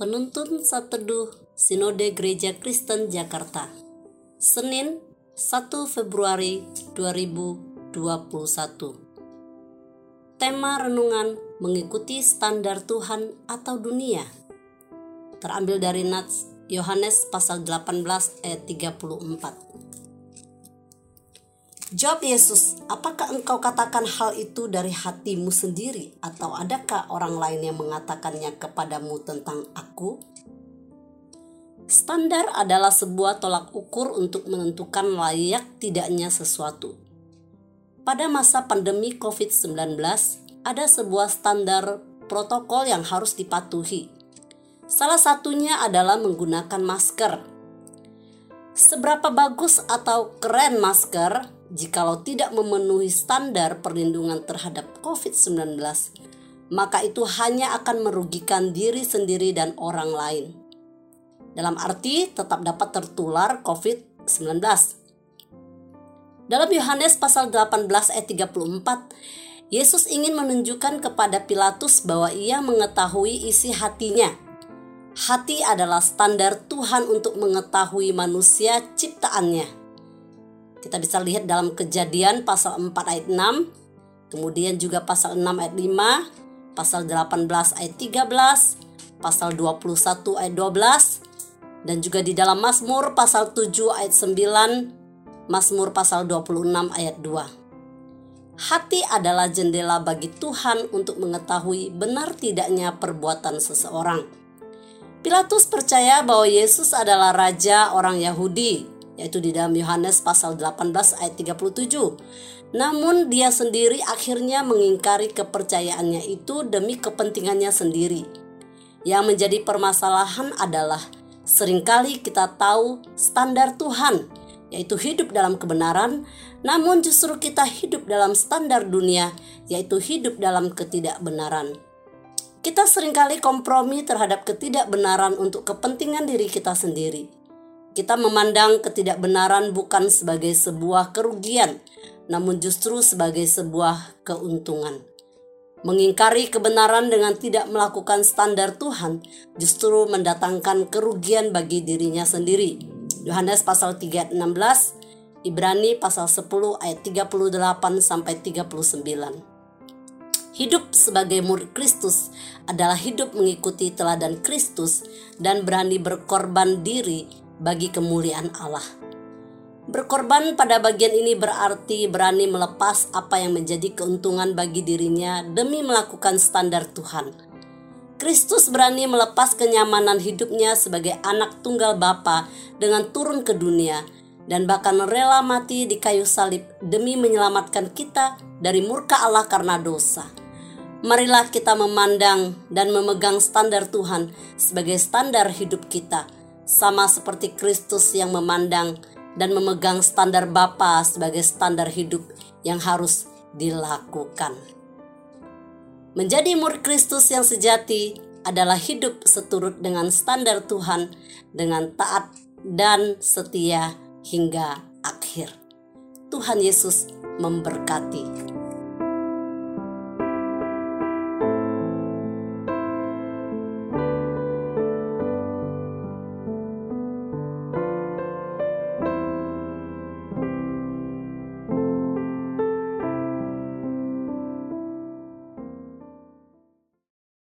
Penuntun Sateduh Sinode Gereja Kristen Jakarta. Senin 1 Februari 2021 Tema renungan mengikuti standar Tuhan atau dunia. Terambil dari Nats Yohanes pasal 18 ayat 34 Jawab Yesus, apakah engkau katakan hal itu dari hatimu sendiri atau adakah orang lain yang mengatakannya kepadamu tentang aku? Standar adalah sebuah tolak ukur untuk menentukan layak tidaknya sesuatu. Pada masa pandemi COVID-19, ada sebuah standar protokol yang harus dipatuhi. Salah satunya adalah menggunakan masker. Seberapa bagus atau keren masker jikalau tidak memenuhi standar perlindungan terhadap COVID-19, maka itu hanya akan merugikan diri sendiri dan orang lain. Dalam arti tetap dapat tertular COVID-19. Dalam Yohanes pasal 18 ayat 34, Yesus ingin menunjukkan kepada Pilatus bahwa ia mengetahui isi hatinya. Hati adalah standar Tuhan untuk mengetahui manusia ciptaannya kita bisa lihat dalam kejadian pasal 4 ayat 6, kemudian juga pasal 6 ayat 5, pasal 18 ayat 13, pasal 21 ayat 12, dan juga di dalam Mazmur pasal 7 ayat 9, Mazmur pasal 26 ayat 2. Hati adalah jendela bagi Tuhan untuk mengetahui benar tidaknya perbuatan seseorang. Pilatus percaya bahwa Yesus adalah raja orang Yahudi yaitu di dalam Yohanes pasal 18 ayat 37. Namun dia sendiri akhirnya mengingkari kepercayaannya itu demi kepentingannya sendiri. Yang menjadi permasalahan adalah sering kali kita tahu standar Tuhan yaitu hidup dalam kebenaran, namun justru kita hidup dalam standar dunia, yaitu hidup dalam ketidakbenaran. Kita sering kali kompromi terhadap ketidakbenaran untuk kepentingan diri kita sendiri. Kita memandang ketidakbenaran bukan sebagai sebuah kerugian, namun justru sebagai sebuah keuntungan. Mengingkari kebenaran dengan tidak melakukan standar Tuhan justru mendatangkan kerugian bagi dirinya sendiri. Yohanes pasal 3 ayat 16, Ibrani pasal 10 ayat 38 sampai 39. Hidup sebagai murid Kristus adalah hidup mengikuti teladan Kristus dan berani berkorban diri bagi kemuliaan Allah. Berkorban pada bagian ini berarti berani melepas apa yang menjadi keuntungan bagi dirinya demi melakukan standar Tuhan. Kristus berani melepas kenyamanan hidupnya sebagai anak tunggal Bapa dengan turun ke dunia dan bahkan rela mati di kayu salib demi menyelamatkan kita dari murka Allah karena dosa. Marilah kita memandang dan memegang standar Tuhan sebagai standar hidup kita sama seperti Kristus yang memandang dan memegang standar Bapa sebagai standar hidup yang harus dilakukan. Menjadi murid Kristus yang sejati adalah hidup seturut dengan standar Tuhan dengan taat dan setia hingga akhir. Tuhan Yesus memberkati.